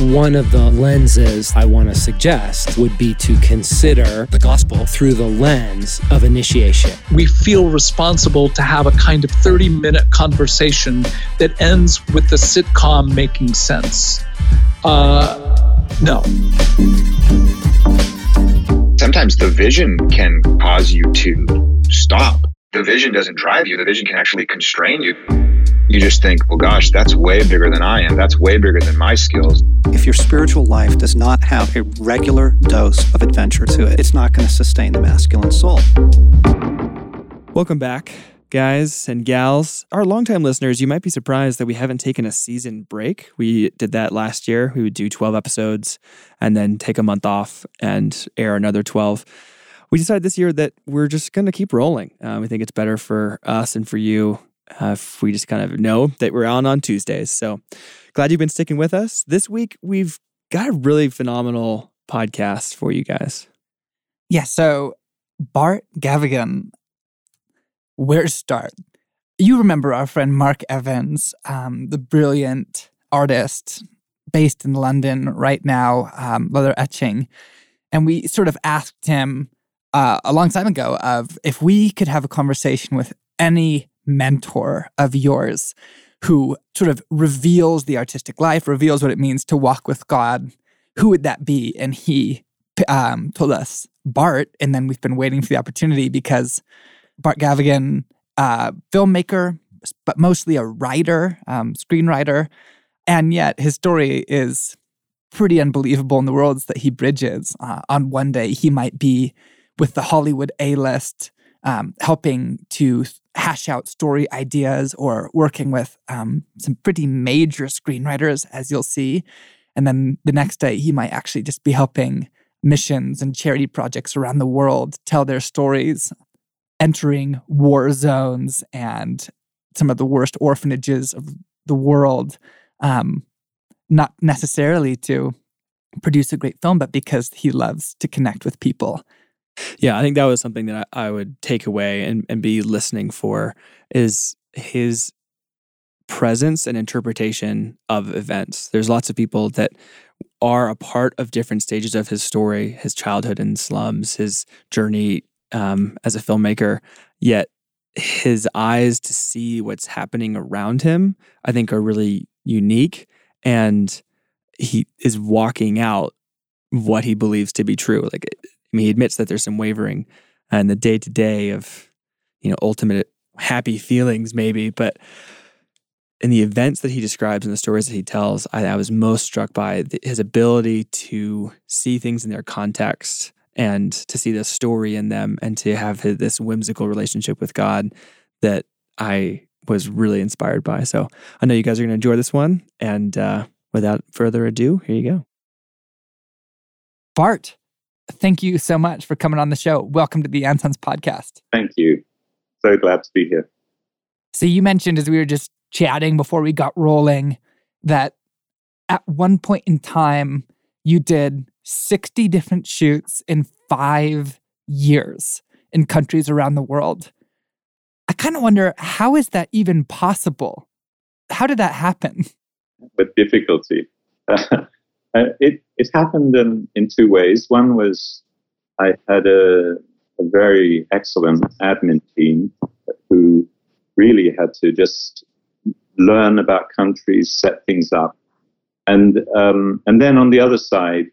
One of the lenses I want to suggest would be to consider the gospel through the lens of initiation. We feel responsible to have a kind of 30 minute conversation that ends with the sitcom making sense. Uh, no. Sometimes the vision can cause you to stop. The vision doesn't drive you, the vision can actually constrain you you just think, well, gosh, that's way bigger than I am. That's way bigger than my skills. If your spiritual life does not have a regular dose of adventure to it, it's not going to sustain the masculine soul. Welcome back, guys and gals. Our longtime listeners, you might be surprised that we haven't taken a season break. We did that last year. We would do 12 episodes and then take a month off and air another 12 we decided this year that we're just going to keep rolling. Um, we think it's better for us and for you uh, if we just kind of know that we're on on Tuesdays. So glad you've been sticking with us. This week, we've got a really phenomenal podcast for you guys. Yeah. So, Bart Gavigan, where to start? You remember our friend Mark Evans, um, the brilliant artist based in London right now, um, leather etching. And we sort of asked him uh, a long time ago of if we could have a conversation with any mentor of yours who sort of reveals the artistic life, reveals what it means to walk with God, who would that be? And he um, told us Bart, and then we've been waiting for the opportunity because Bart Gavigan, uh, filmmaker, but mostly a writer, um, screenwriter, and yet his story is pretty unbelievable in the worlds that he bridges. Uh, on one day, he might be with the Hollywood A list, um, helping to hash out story ideas or working with um, some pretty major screenwriters, as you'll see. And then the next day, he might actually just be helping missions and charity projects around the world tell their stories, entering war zones and some of the worst orphanages of the world. Um, not necessarily to produce a great film, but because he loves to connect with people yeah, I think that was something that I, I would take away and, and be listening for is his presence and interpretation of events. There's lots of people that are a part of different stages of his story, his childhood in slums, his journey um, as a filmmaker, yet his eyes to see what's happening around him, I think, are really unique. And he is walking out what he believes to be true. Like I mean, he admits that there's some wavering in the day to day of, you know, ultimate happy feelings, maybe. But in the events that he describes and the stories that he tells, I, I was most struck by the, his ability to see things in their context and to see the story in them and to have his, this whimsical relationship with God that I was really inspired by. So I know you guys are going to enjoy this one. And uh, without further ado, here you go. Bart, thank you so much for coming on the show. Welcome to the Ansons podcast. Thank you. So glad to be here. So, you mentioned as we were just chatting before we got rolling that at one point in time, you did 60 different shoots in five years in countries around the world. I kind of wonder how is that even possible? How did that happen? With difficulty. Uh, it it happened in, in two ways. One was I had a, a very excellent admin team who really had to just learn about countries, set things up, and um, and then on the other side,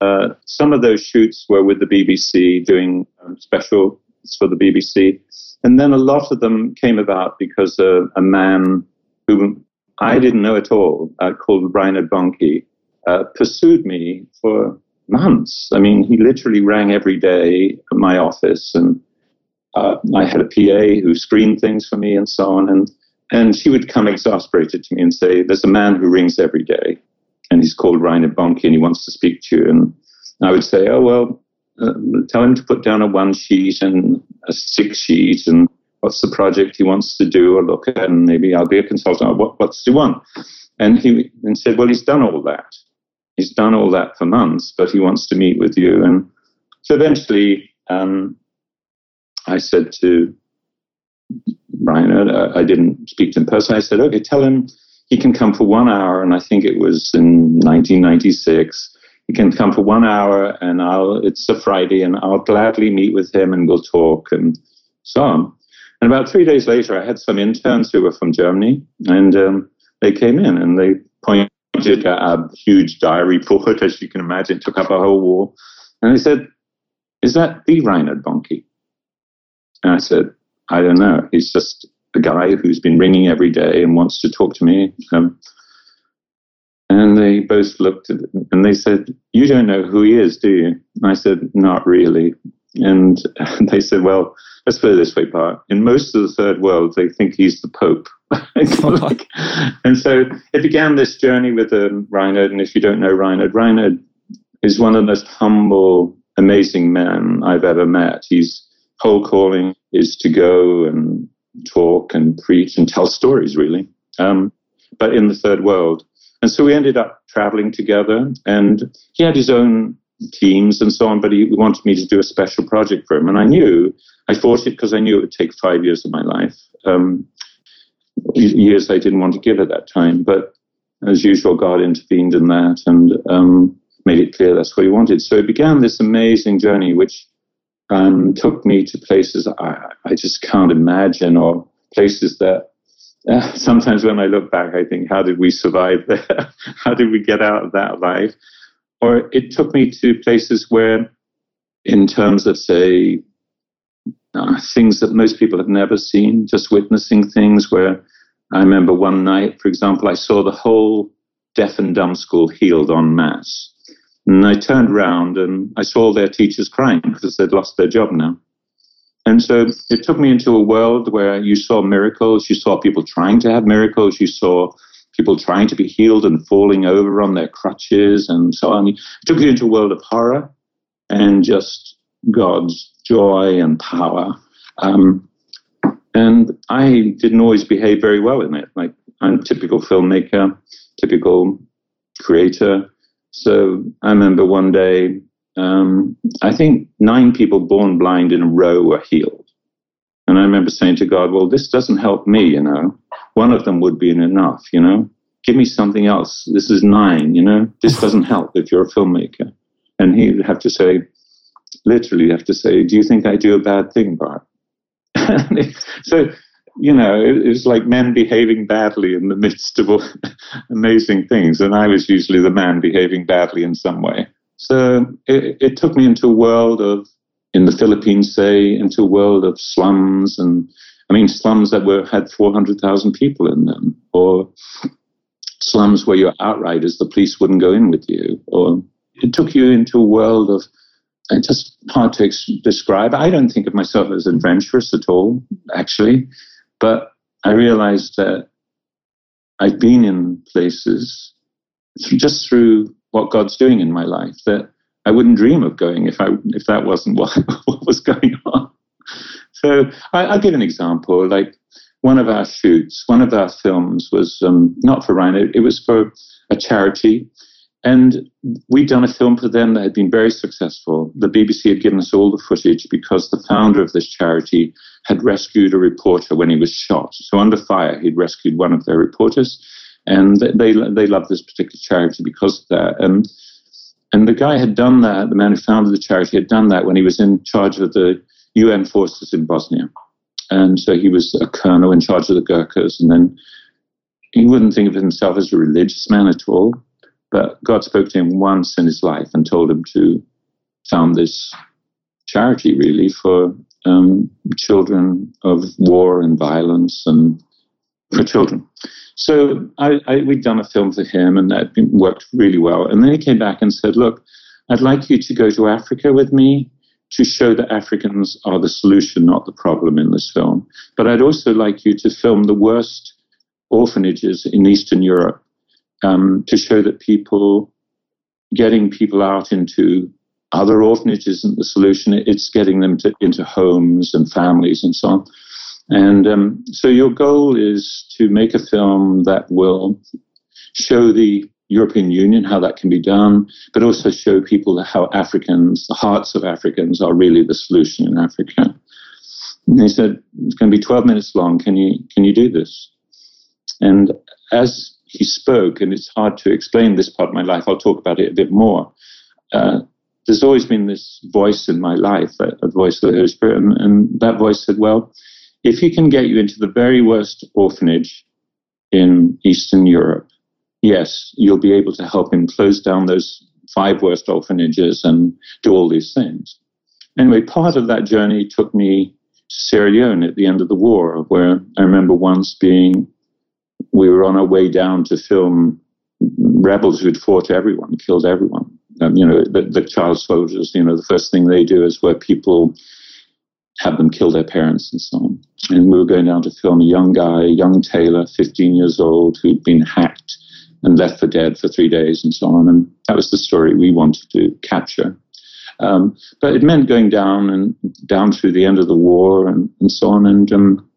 uh, some of those shoots were with the BBC doing um, specials for the BBC, and then a lot of them came about because a, a man who I didn't know at all, uh, called Reinhard Bonnke, uh, pursued me for months. I mean, he literally rang every day at my office, and uh, I had a PA who screened things for me and so on. And and she would come exasperated to me and say, "There's a man who rings every day, and he's called Reinhard Bonnke, and he wants to speak to you." And I would say, "Oh well, uh, tell him to put down a one sheet and a six sheet, and what's the project he wants to do or look at, and maybe I'll be a consultant. What, what's he want?" And he and said, "Well, he's done all that." He's done all that for months, but he wants to meet with you. And so eventually, um, I said to Ryan, I, I didn't speak to him personally. I said, okay, tell him he can come for one hour, and I think it was in 1996. He can come for one hour, and I'll. It's a Friday, and I'll gladly meet with him, and we'll talk and so on. And about three days later, I had some interns who were from Germany, and um, they came in and they pointed at a huge diary board, as you can imagine, took up a whole wall, and they said, "Is that the Reinhard Bonnke?" And I said, "I don't know. He's just a guy who's been ringing every day and wants to talk to me." Um, and they both looked at and they said, You don't know who he is, do you? And I said, Not really. And they said, Well, let's put it this way, Bart. In most of the third world, they think he's the Pope. and so it began this journey with um, Reinhard. And if you don't know Reinhard, Reinhard is one of the most humble, amazing men I've ever met. His whole calling is to go and talk and preach and tell stories, really, um, but in the third world. And so we ended up traveling together, and he had his own teams and so on, but he wanted me to do a special project for him. And I knew, I fought it because I knew it would take five years of my life. Um, years I didn't want to give at that time, but as usual, God intervened in that and um, made it clear that's what he wanted. So it began this amazing journey, which um, took me to places I, I, just can't imagine, or places that uh, sometimes when I look back, I think, how did we survive there? how did we get out of that life? Or it took me to places where, in terms of, say, uh, things that most people have never seen, just witnessing things where I remember one night, for example, I saw the whole deaf and dumb school healed en masse. And I turned around and I saw their teachers crying because they'd lost their job now. And so it took me into a world where you saw miracles, you saw people trying to have miracles, you saw people trying to be healed and falling over on their crutches and so on. It took you into a world of horror and just God's joy and power. Um, and I didn't always behave very well in it. Like I'm a typical filmmaker, typical creator. So I remember one day, um, I think nine people born blind in a row were healed. And I remember saying to God, well, this doesn't help me, you know. One of them would be enough, you know. Give me something else. This is nine, you know. This doesn't help if you're a filmmaker. And he would have to say, literally have to say, do you think I do a bad thing, Bart? so, you know, it, was like men behaving badly in the midst of all amazing things. And I was usually the man behaving badly in some way. So it, it took me into a world of, in the Philippines, say, into a world of slums and, I mean, slums that were had 400,000 people in them, or slums where you're outriders, the police wouldn't go in with you, or it took you into a world of just hard to ex- describe. I don't think of myself as adventurous at all, actually, but I realized that I've been in places just through what God's doing in my life that I wouldn't dream of going if I if that wasn't what, what was going on. So I, will give an example. Like one of our shoots, one of our films was um, not for Rhino. It was for a charity and we'd done a film for them that had been very successful. The BBC had given us all the footage because the founder of this charity had rescued a reporter when he was shot. So under fire, he'd rescued one of their reporters, and they they loved this particular charity because of that. And and the guy had done that. The man who founded the charity had done that when he was in charge of the UN forces in Bosnia, and so he was a colonel in charge of the Gurkhas. And then he wouldn't think of himself as a religious man at all but God spoke to him once in his life and told him to found this charity, really, for um, children of war and violence and for children. So I, I, we'd done a film for him, and that worked really well. And then he came back and said, "Look, I'd like you to go to Africa with me to show that Africans are the solution, not the problem in this film. But I'd also like you to film the worst orphanages in Eastern Europe um, to show that people getting people out into other orphanages isn't the solution. It's getting them to, into homes and families and so on. And um, so your goal is to make a film that will show the European Union how that can be done, but also show people how Africans, the hearts of Africans, are really the solution in Africa. And he said, "It's going to be 12 minutes long. Can you can you do this?" And as he spoke, and it's hard to explain this part of my life. I'll talk about it a bit more. Uh, there's always been this voice in my life, a, a voice of the Holy Spirit, and, and that voice said, "Well, if he can get you into the very worst orphanage in Eastern Europe, yes, you'll be able to help him close down those five worst orphanages and do all these things." Anyway, part of that journey took me to Sierra Leone at the end of the war, where I remember once being, we were on our way down to film rebels who'd fought everyone, killed everyone. Um, you know, the, the child soldiers, you know, the first thing they do is where people have them kill their parents and so on. And we were going down to film a young guy, young tailor, 15 years old, who'd been hacked and left for dead for three days and so on. And that was the story we wanted to capture. Um, but it meant going down and down through the end of the war and, and so on. And um,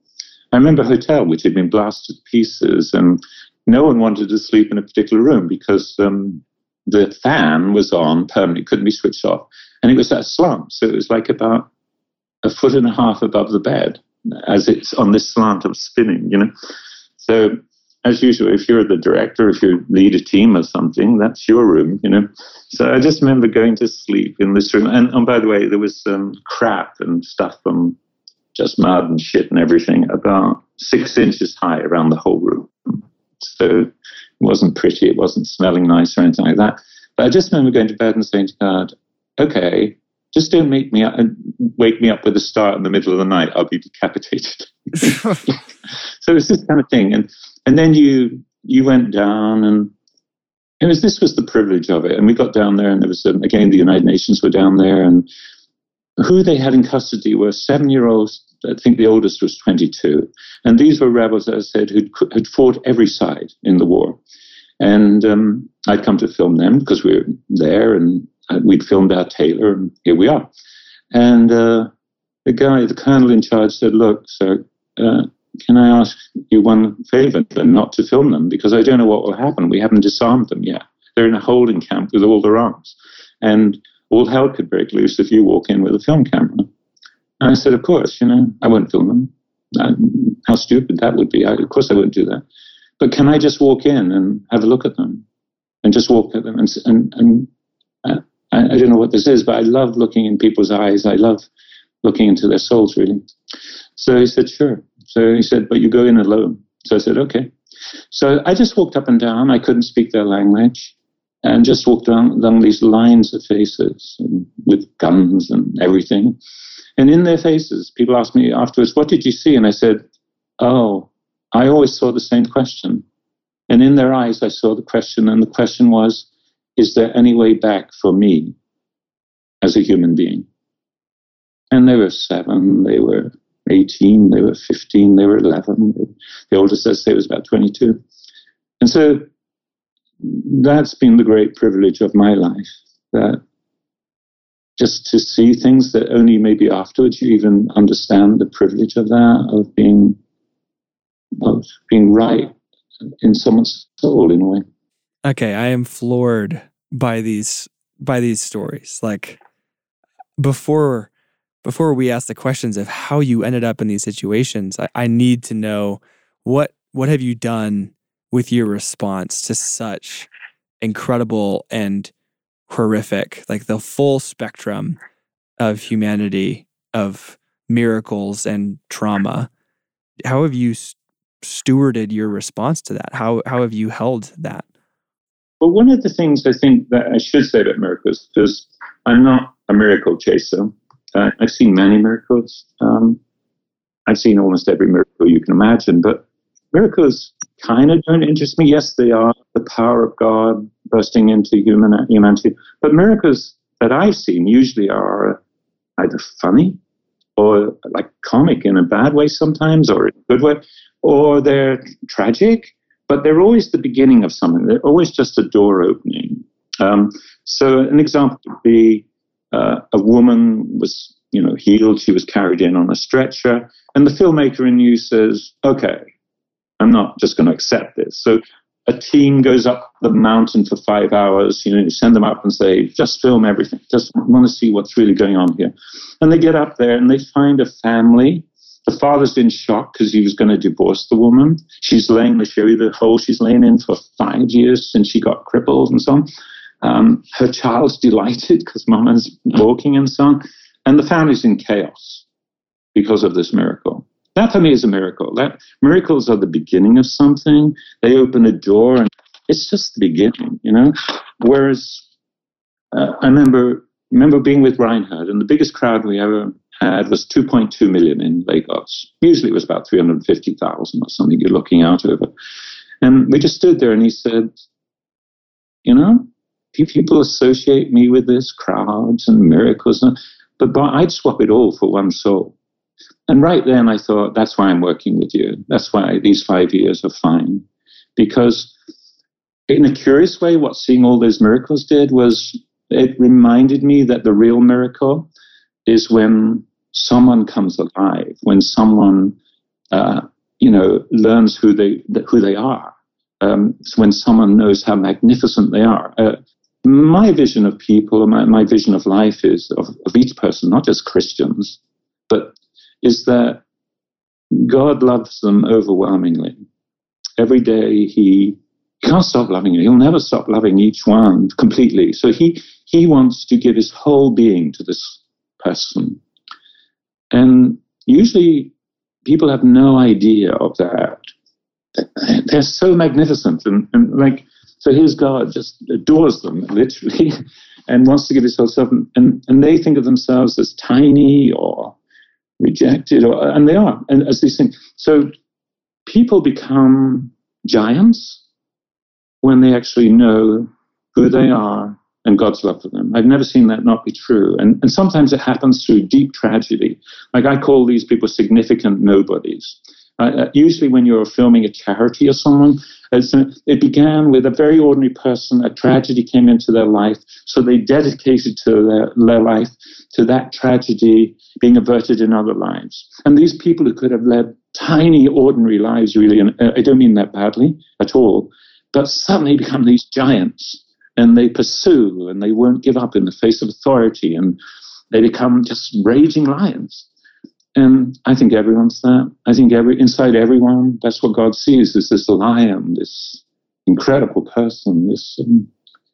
I remember a hotel which had been blasted to pieces, and no one wanted to sleep in a particular room because um, the fan was on permanently, couldn't be switched off. And it was that slant. So it was like about a foot and a half above the bed as it's on this slant of spinning, you know. So as usual, if you're the director, if you lead a team or something, that's your room, you know. So I just remember going to sleep in this room. And, and by the way, there was um, crap and stuff from just mud and shit and everything about six inches high around the whole room. So it wasn't pretty, it wasn't smelling nice or anything like that. But I just remember going to bed and saying to God, okay, just don't make me up and wake me up with a start in the middle of the night. I'll be decapitated. so it's this kind of thing. And and then you you went down and it was this was the privilege of it. And we got down there and there was um, again the United Nations were down there and who they had in custody were seven year olds. I think the oldest was 22. And these were rebels, as I said, who'd, had fought every side in the war. And um, I'd come to film them because we were there and we'd filmed our tailor, and here we are. And uh, the guy, the colonel in charge, said, "Look, sir, uh, can I ask you one favor, then not to film them because I don't know what will happen. We haven't disarmed them yet. They're in a holding camp with all their arms, and all hell could break loose if you walk in with a film camera." And I said, "Of course, you know, I won't film them. Uh, how stupid that would be. I, of course, I wouldn't do that. But can I just walk in and have a look at them, and just walk at them and and and." Uh, I, I don't know what this is, but I love looking in people's eyes. I love looking into their souls, really. So he said, sure. So he said, but you go in alone. So I said, okay. So I just walked up and down. I couldn't speak their language and just walked down along these lines of faces with guns and everything. And in their faces, people asked me afterwards, what did you see? And I said, oh, I always saw the same question. And in their eyes, I saw the question. And the question was, is there any way back for me as a human being? And they were seven, they were 18, they were 15, they were 11. The oldest, I say, was about 22. And so that's been the great privilege of my life, that just to see things that only maybe afterwards you even understand the privilege of that, of being, of being right in someone's soul in a way okay, I am floored by these by these stories. Like before before we ask the questions of how you ended up in these situations, I, I need to know what what have you done with your response to such incredible and horrific, like the full spectrum of humanity, of miracles and trauma. How have you stewarded your response to that? How how have you held that? But one of the things I think that I should say about miracles, because I'm not a miracle chaser. Uh, I've seen many miracles. Um, I've seen almost every miracle you can imagine, but miracles kind of don't interest me. Yes, they are the power of God bursting into human humanity, but miracles that I've seen usually are either funny or like comic in a bad way sometimes, or in a good way, or they're tragic but they're always the beginning of something. They're always just a door opening. Um, so an example would be uh, a woman was, you know, healed. She was carried in on a stretcher, and the filmmaker in you says, "Okay, I'm not just going to accept this." So a team goes up the mountain for five hours. You know, you send them up and say, "Just film everything. Just want to see what's really going on here." And they get up there and they find a family The father's in shock because he was going to divorce the woman. She's laying, show you the hole she's laying in for five years since she got crippled and so on. Um, her child's delighted because mama's walking and so on. And the family's in chaos because of this miracle. That for me is a miracle. That miracles are the beginning of something. They open a door and it's just the beginning, you know. Whereas uh, I remember remember being with Reinhard, and the biggest crowd we ever had was 2.2 million in Lagos. Usually it was about 350,000 or something you're looking out over. And we just stood there, and he said, "You know, people associate me with this crowds and miracles, but I'd swap it all for one soul." And right then, I thought, "That's why I'm working with you. That's why these five years are fine, because." In a curious way, what seeing all those miracles did was it reminded me that the real miracle is when someone comes alive, when someone, uh, you know, learns who they who they are. Um, when someone knows how magnificent they are. Uh, my vision of people, my, my vision of life is of, of each person, not just Christians, but is that God loves them overwhelmingly. Every day He can't stop loving you. He'll never stop loving each one completely. So he he wants to give his whole being to this person. And usually people have no idea of that. They're so magnificent and, and like so here's God just adores them literally and wants to give his whole self and, and, they think of themselves as tiny or rejected or and they are and as these things. So people become giants when they actually know who they are and God's love for them. I've never seen that not be true. And, and sometimes it happens through deep tragedy. Like I call these people significant nobodies. Uh, uh usually, when you're filming a charity or someone, it began with a very ordinary person. A tragedy came into their life, so they dedicated to their, their life to that tragedy being averted in other lives. And these people who could have led tiny, ordinary lives, really, and uh, I don't mean that badly at all, but suddenly become these giants and they pursue and they won't give up in the face of authority and they become just raging lions. And I think everyone's that. I think every inside everyone, that's what God sees is this lion, this incredible person. This. Um,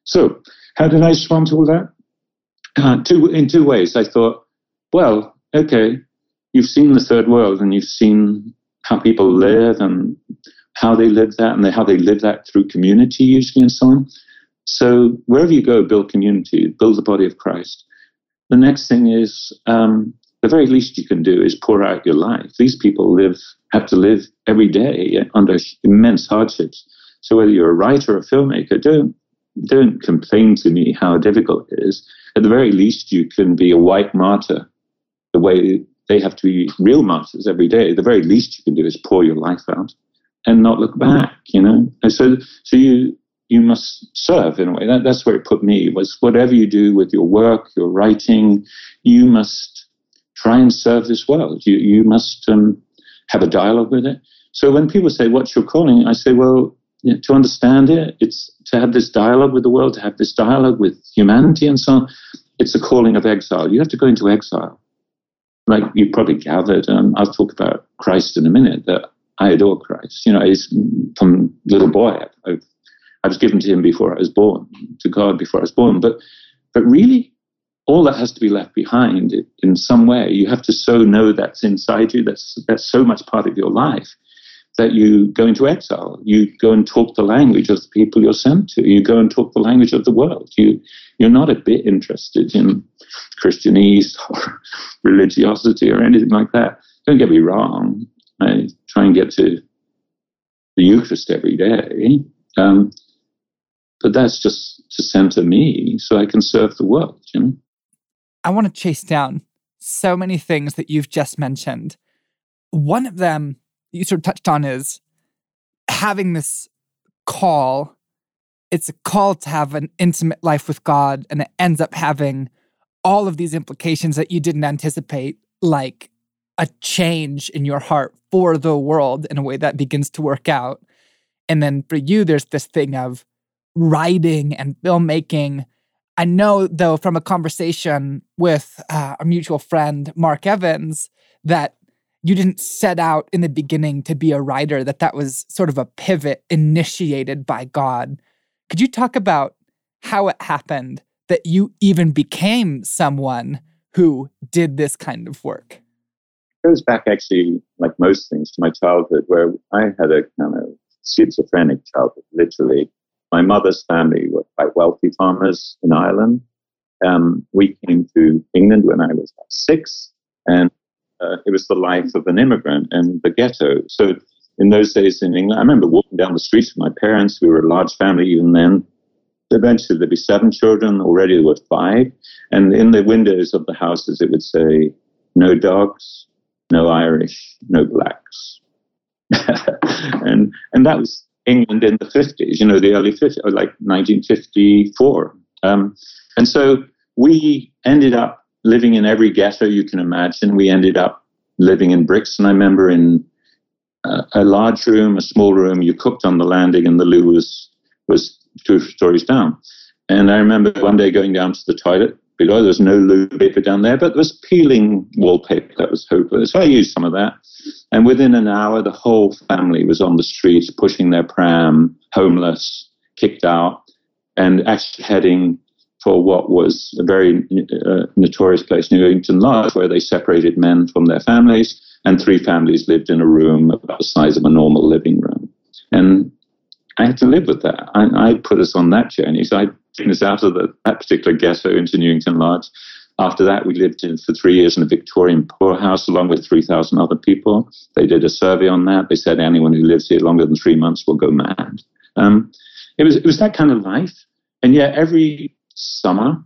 so, how did I respond to all that? Uh, two in two ways. I thought, well, okay, you've seen the third world and you've seen how people live and how they live that and how they live that through community usually and so on. So wherever you go, build community, build the body of Christ. The next thing is um, the very least you can do is pour out your life. These people live have to live every day under immense hardships. So whether you're a writer or a filmmaker, don't don't complain to me how difficult it is. At the very least, you can be a white martyr, the way they have to be real martyrs every day. The very least you can do is pour your life out and not look back, you know. And so, so you you must serve in a way. That, that's where it put me was whatever you do with your work, your writing, you must try and serve this world. You you must um, have a dialogue with it. So when people say, "What's your calling?" I say, "Well, you know, to understand it, it's to have this dialogue with the world, to have this dialogue with humanity, and so on. It's a calling of exile. You have to go into exile." Like you probably gathered, um, I'll talk about Christ in a minute. That I adore Christ. You know, from little boy. I've, I was given to him before I was born, to God before I was born. But, but really, all that has to be left behind in some way. You have to so know that's inside you. That's that's so much part of your life that you go into exile. You go and talk the language of the people you're sent to. You go and talk the language of the world. You you're not a bit interested in Christianese or religiosity or anything like that. Don't get me wrong. I try and get to the Eucharist every day. Um, but that's just to center me so I can serve the world, you know? I want to chase down so many things that you've just mentioned. One of them you sort of touched on is having this call. It's a call to have an intimate life with God, and it ends up having all of these implications that you didn't anticipate, like a change in your heart for the world in a way that begins to work out. And then for you, there's this thing of writing and filmmaking. I know, though, from a conversation with uh, a mutual friend, Mark Evans, that you didn't set out in the beginning to be a writer, that that was sort of a pivot initiated by God. Could you talk about how it happened that you even became someone who did this kind of work? It goes back actually, like most things, to my childhood, where I had a kind of schizophrenic childhood, literally. My mother's family were quite wealthy farmers in Ireland. Um, we came to England when I was six, and uh, it was the life of an immigrant and the ghetto. So in those days in England, I remember walking down the streets with my parents. We were a large family even then. Eventually, there'd be seven children. Already there were five. And in the windows of the houses, it would say, no dogs, no Irish, no blacks. and, and that was England in the 50s, you know, the early 50s, like 1954. Um, and so we ended up living in every ghetto you can imagine. We ended up living in Brixton. I remember in uh, a large room, a small room. You cooked on the landing, and the loo was was two stories down. And I remember one day going down to the toilet below. There was no loo paper down there, but there was peeling wallpaper that was hopeless. So I used some of that. And within an hour, the whole family was on the streets pushing their pram, homeless, kicked out, and actually heading for what was a very uh, notorious place, Newington Lodge, where they separated men from their families, and three families lived in a room about the size of a normal living room. And I had to live with that. I, I put us on that journey. So I us out of the, that particular ghetto into Newington Lodge. After that, we lived in, for three years in a Victorian poorhouse along with 3,000 other people. They did a survey on that. They said anyone who lives here longer than three months will go mad. Um, it was it was that kind of life, and yet every summer.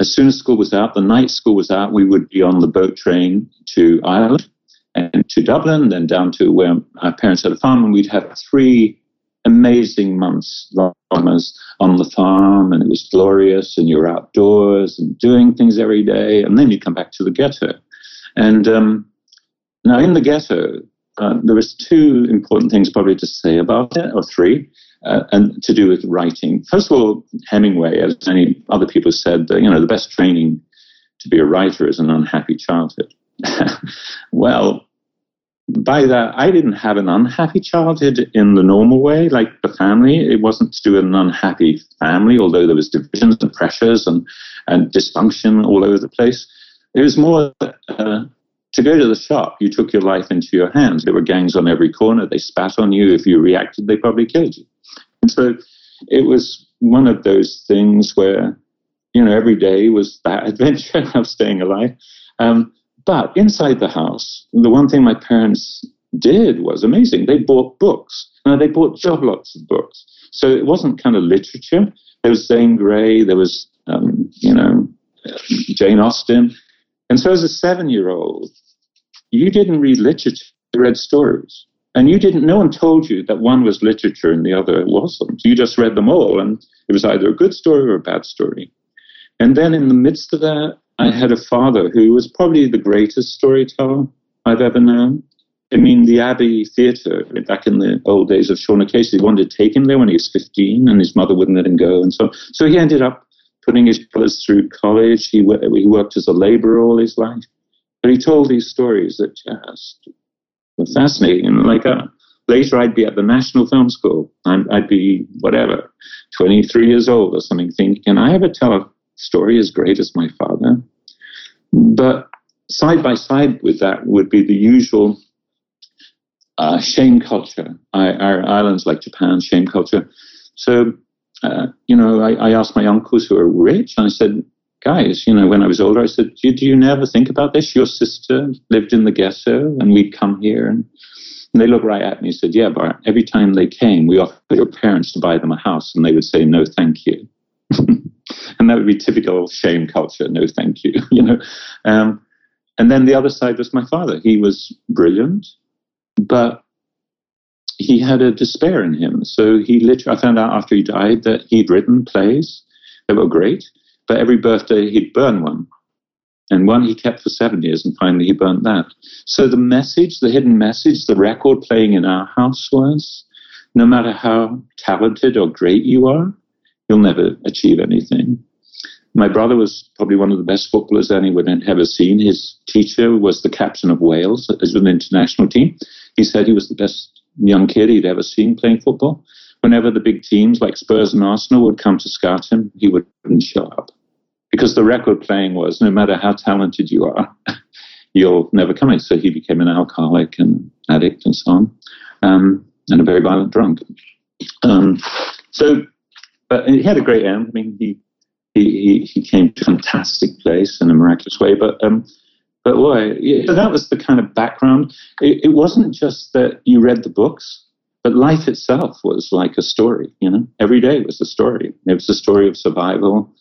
As soon as school was out, the night school was out, we would be on the boat train to Ireland and to Dublin, then down to where our parents had a farm, and we'd have three amazing months summers on the farm, and it was glorious, and you're outdoors and doing things every day, and then you come back to the ghetto. And um, now in the ghetto, uh, there was two important things probably to say about it, or three uh, and to do with writing. First of all, Hemingway, as many other people said, uh, you know, the best training to be a writer is an unhappy childhood. well, by that, I didn't have an unhappy childhood in the normal way, like the family. It wasn't to do with an unhappy family, although there was divisions and pressures and, and dysfunction all over the place. It was more uh, to go to the shop, you took your life into your hands. There were gangs on every corner. They spat on you. If you reacted, they probably killed you. And so it was one of those things where, you know, every day was that adventure of staying alive. Um, but inside the house, the one thing my parents did was amazing. They bought books. Now, they bought job lots of books. So it wasn't kind of literature. There was Zane Grey, there was, um, you know, Jane Austen. And so as a seven year old, you didn't read literature, you read stories. And you didn't, no one told you that one was literature and the other wasn't. You just read them all, and it was either a good story or a bad story. And then in the midst of that, I had a father who was probably the greatest storyteller I've ever known. I mean, the Abbey Theatre, back in the old days of Sean Casey, wanted to take him there when he was 15, and his mother wouldn't let him go. And so, so he ended up putting his brothers through college. He, he worked as a laborer all his life. But he told these stories that just were fascinating. And like uh, later, I'd be at the National Film School. I'd, I'd be whatever, 23 years old or something, thinking, can I ever tell a story as great as my father? But side by side with that would be the usual uh, shame culture. I, our islands like Japan, shame culture. So, uh, you know, I, I, asked my uncles who are rich, and I said, guys, you know, when I was older, I said, do, do you never think about this? Your sister lived in the ghetto and we'd come here. And, and they looked right at me and said, yeah, Bart, every time they came, we offered your parents to buy them a house and they would say, no, thank you. and that would be typical shame culture, no, thank you, you know. Um, and then the other side was my father. He was brilliant, but he had a despair in him. So he literally, I found out after he died that he'd written plays that were great but every birthday he'd burn one. And one he kept for seven years, and finally he burnt that. So the message, the hidden message, the record playing in our house was no matter how talented or great you are, you'll never achieve anything. My brother was probably one of the best footballers anyone had ever seen. His teacher was the captain of Wales as an international team. He said he was the best young kid he'd ever seen playing football. Whenever the big teams like Spurs and Arsenal would come to scout him, he wouldn't show up. Because the record playing was no matter how talented you are, you'll never come in. So he became an alcoholic and addict and so on, um, and a very violent drunk. Um, so, but he had a great end. I mean, he he, he, came to a fantastic place in a miraculous way. But um, but boy, yeah, that was the kind of background. It, it, wasn't just that you read the books, but life itself was like a story. You know, every day was a story. It was a story of survival.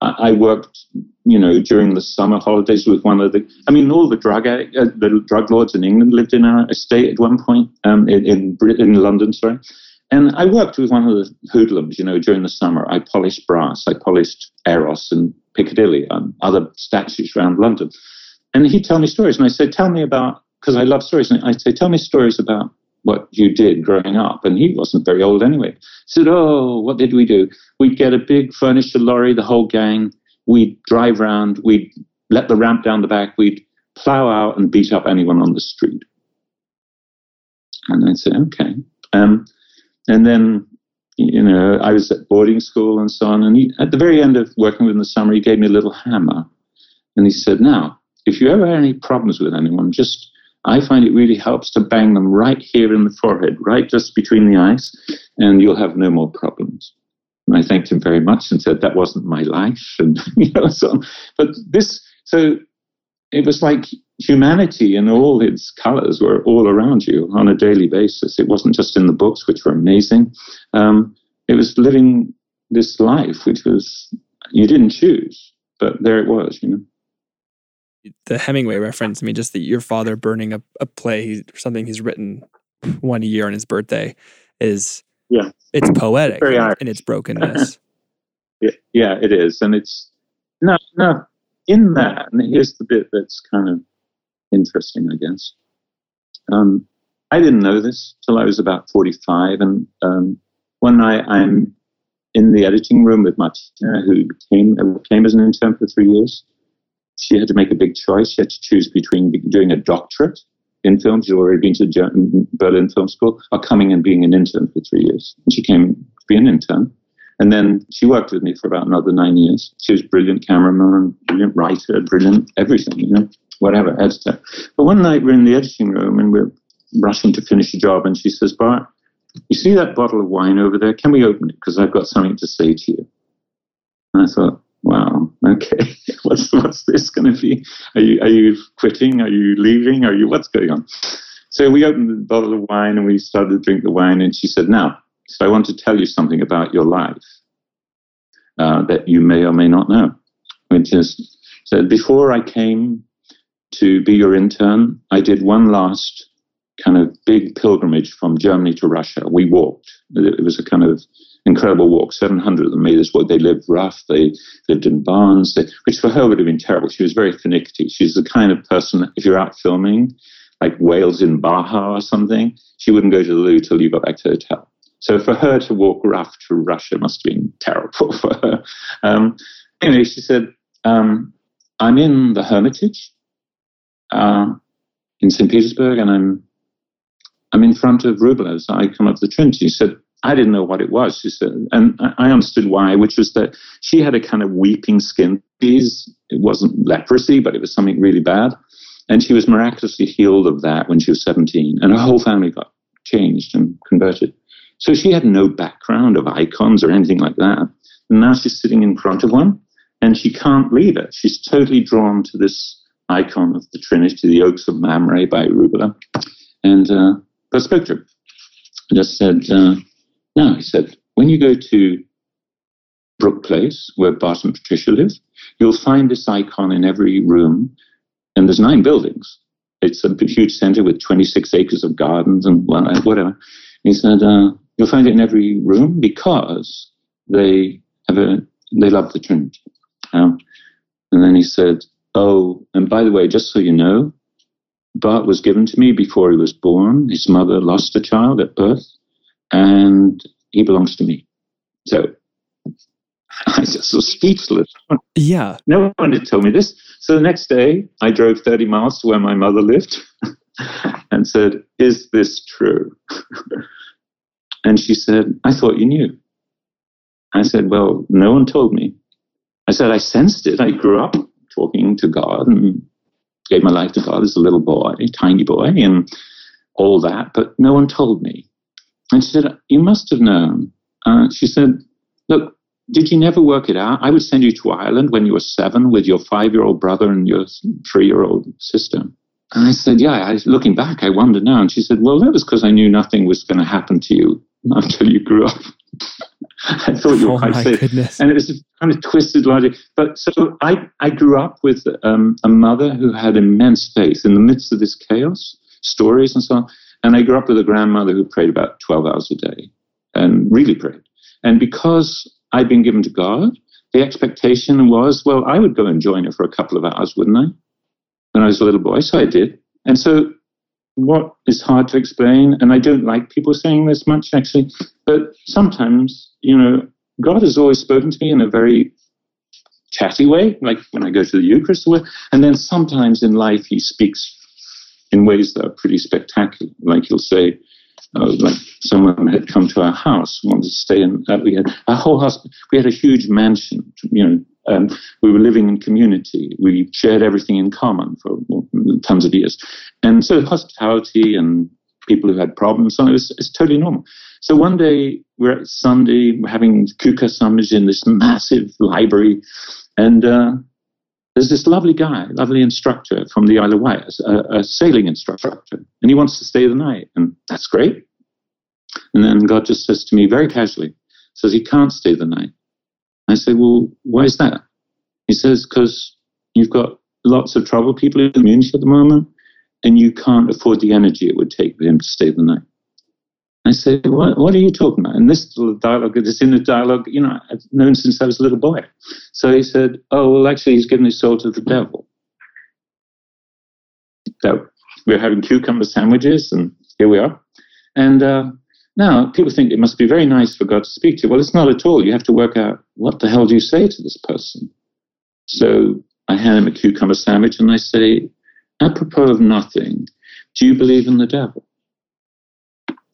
I, I worked, you know, during the summer holidays with one of the. I mean, all the drug uh, the drug lords in England lived in our estate at one point um, in in, in London. Sorry. And I worked with one of the hoodlums, you know, during the summer. I polished brass, I polished Eros and Piccadilly and other statues around London. And he'd tell me stories. And I said, Tell me about, because I love stories. And I'd say, Tell me stories about what you did growing up. And he wasn't very old anyway. He said, Oh, what did we do? We'd get a big furniture lorry, the whole gang. We'd drive around. We'd let the ramp down the back. We'd plow out and beat up anyone on the street. And I'd say, Okay. Um, and then, you know, I was at boarding school and so on. And he, at the very end of working with him in the summer, he gave me a little hammer. And he said, Now, if you ever have any problems with anyone, just I find it really helps to bang them right here in the forehead, right just between the eyes, and you'll have no more problems. And I thanked him very much and said that wasn't my life, and you know so. On. But this, so it was like humanity in all its colors were all around you on a daily basis. It wasn't just in the books, which were amazing. Um, it was living this life, which was you didn't choose, but there it was, you know. The Hemingway reference, I mean, just that your father burning a, a play, something he's written one a year on his birthday, is yeah, it's poetic Very in its brokenness. yeah, yeah, it is, and it's no, no. In that, and here's the bit that's kind of interesting, I guess. Um, I didn't know this till I was about 45. And um, one night I'm in the editing room with Martina, who came, came as an intern for three years. She had to make a big choice. She had to choose between doing a doctorate in film. She'd already been to Berlin Film School, or coming and being an intern for three years. And she came to be an intern. And then she worked with me for about another nine years. She was brilliant cameraman, brilliant writer, brilliant everything, you know whatever, editor. But one night we're in the editing room and we're rushing to finish a job, and she says, Bart, you see that bottle of wine over there? Can we open it? Because I've got something to say to you. And I thought, wow, okay, what's what's this going to be? Are you are you quitting? Are you leaving? Are you what's going on? So we opened the bottle of wine and we started to drink the wine, and she said, now, so I want to tell you something about your life uh, that you may or may not know, which is so before I came to be your intern, I did one last kind of big pilgrimage from Germany to Russia. We walked. It was a kind of incredible walk. 700 of them made this. They lived rough. They lived in barns, they, which for her would have been terrible. She was very finicky. She's the kind of person, if you're out filming, like whales in Baja or something, she wouldn't go to the loo till you got back to the hotel. So for her to walk rough to Russia must have been terrible for her. Um, anyway, she said, um, I'm in the Hermitage uh, in St. Petersburg, and I'm I'm in front of Rublev's icon of the Trinity. She said, I didn't know what it was. She said, and I understood why, which was that she had a kind of weeping skin disease. It wasn't leprosy, but it was something really bad. And she was miraculously healed of that when she was 17. And her whole family got changed and converted. So she had no background of icons or anything like that. And now she's sitting in front of one and she can't leave it. She's totally drawn to this icon of the Trinity, the Oaks of Mamre by Rublev. And uh. I just said, uh, no, he said, when you go to Brook Place, where Bart and Patricia live, you'll find this icon in every room. And there's nine buildings. It's a huge center with 26 acres of gardens and whatever. He said, uh, you'll find it in every room because they have a, they love the Trinity. Um, and then he said, Oh, and by the way, just so you know, Bart was given to me before he was born. His mother lost a child at birth, and he belongs to me. So I just so speechless. Yeah. No one had told me this. So the next day, I drove 30 miles to where my mother lived and said, Is this true? and she said, I thought you knew. I said, Well, no one told me. I said, I sensed it. I grew up talking to God and gave my life to God as a little boy, a tiny boy, and all that, but no one told me. And she said, You must have known. Uh, she said, Look, did you never work it out? I would send you to Ireland when you were seven with your five year old brother and your three year old sister. And I said, Yeah, I, looking back, I wonder now. And she said, Well, that was because I knew nothing was going to happen to you until you grew up. I thought you were Oh quite safe. goodness. And it was a kind of twisted logic. But so I, I grew up with um, a mother who had immense faith in the midst of this chaos, stories and so on. And I grew up with a grandmother who prayed about 12 hours a day and really prayed. And because I'd been given to God, the expectation was, well, I would go and join her for a couple of hours, wouldn't I? When I was a little boy. So I did. And so what is hard to explain, and I don't like people saying this much actually, but sometimes, you know, God has always spoken to me in a very chatty way, like when I go to the Eucharist, and then sometimes in life he speaks in ways that are pretty spectacular. Like he'll say, uh, like someone had come to our house, wanted to stay in. Uh, we had a whole house. We had a huge mansion. You know, um, we were living in community. We shared everything in common for tons of years, and so hospitality and people who had problems. So it was it's totally normal. So one day we're at Sunday, we're having kuka sandwich in this massive library, and uh, there's this lovely guy, lovely instructor from the Isle of Wight, a, a sailing instructor, and he wants to stay the night, and that's great. And then God just says to me very casually, says he can't stay the night. I say, well, why is that? He says, because you've got lots of trouble people in the community at the moment, and you can't afford the energy it would take for him to stay the night. I say, what, what are you talking about? And this little dialogue, this inner dialogue, you know, I've known since I was a little boy. So he said, oh, well, actually, he's given his soul to the devil. So we're having cucumber sandwiches, and here we are. And uh, now people think it must be very nice for God to speak to you. Well, it's not at all. You have to work out what the hell do you say to this person. So I hand him a cucumber sandwich, and I say, apropos of nothing, do you believe in the devil?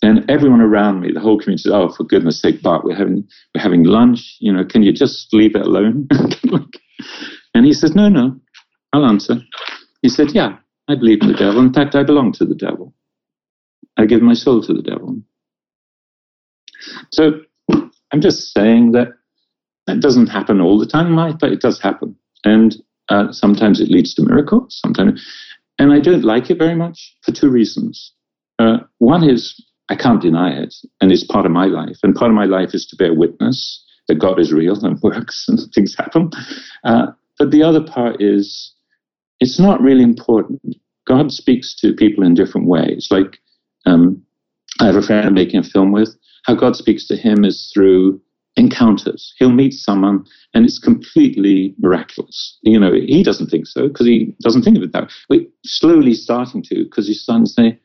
And everyone around me, the whole community says, "Oh, for goodness' sake, Bart, we're having we're having lunch. You know, can you just leave it alone?" and he says, "No, no, I'll answer." He said, "Yeah, I believe in the devil. In fact, I belong to the devil. I give my soul to the devil." So I'm just saying that that doesn't happen all the time in life, but it does happen, and uh, sometimes it leads to miracles. Sometimes, and I don't like it very much for two reasons. Uh, one is I can't deny it, and it's part of my life. And part of my life is to bear witness that God is real and works and things happen. Uh, but the other part is it's not really important. God speaks to people in different ways. Like um, I have a friend I'm making a film with. How God speaks to him is through encounters. He'll meet someone, and it's completely miraculous. You know, he doesn't think so because he doesn't think of it that way. But slowly starting to because he's starting to say,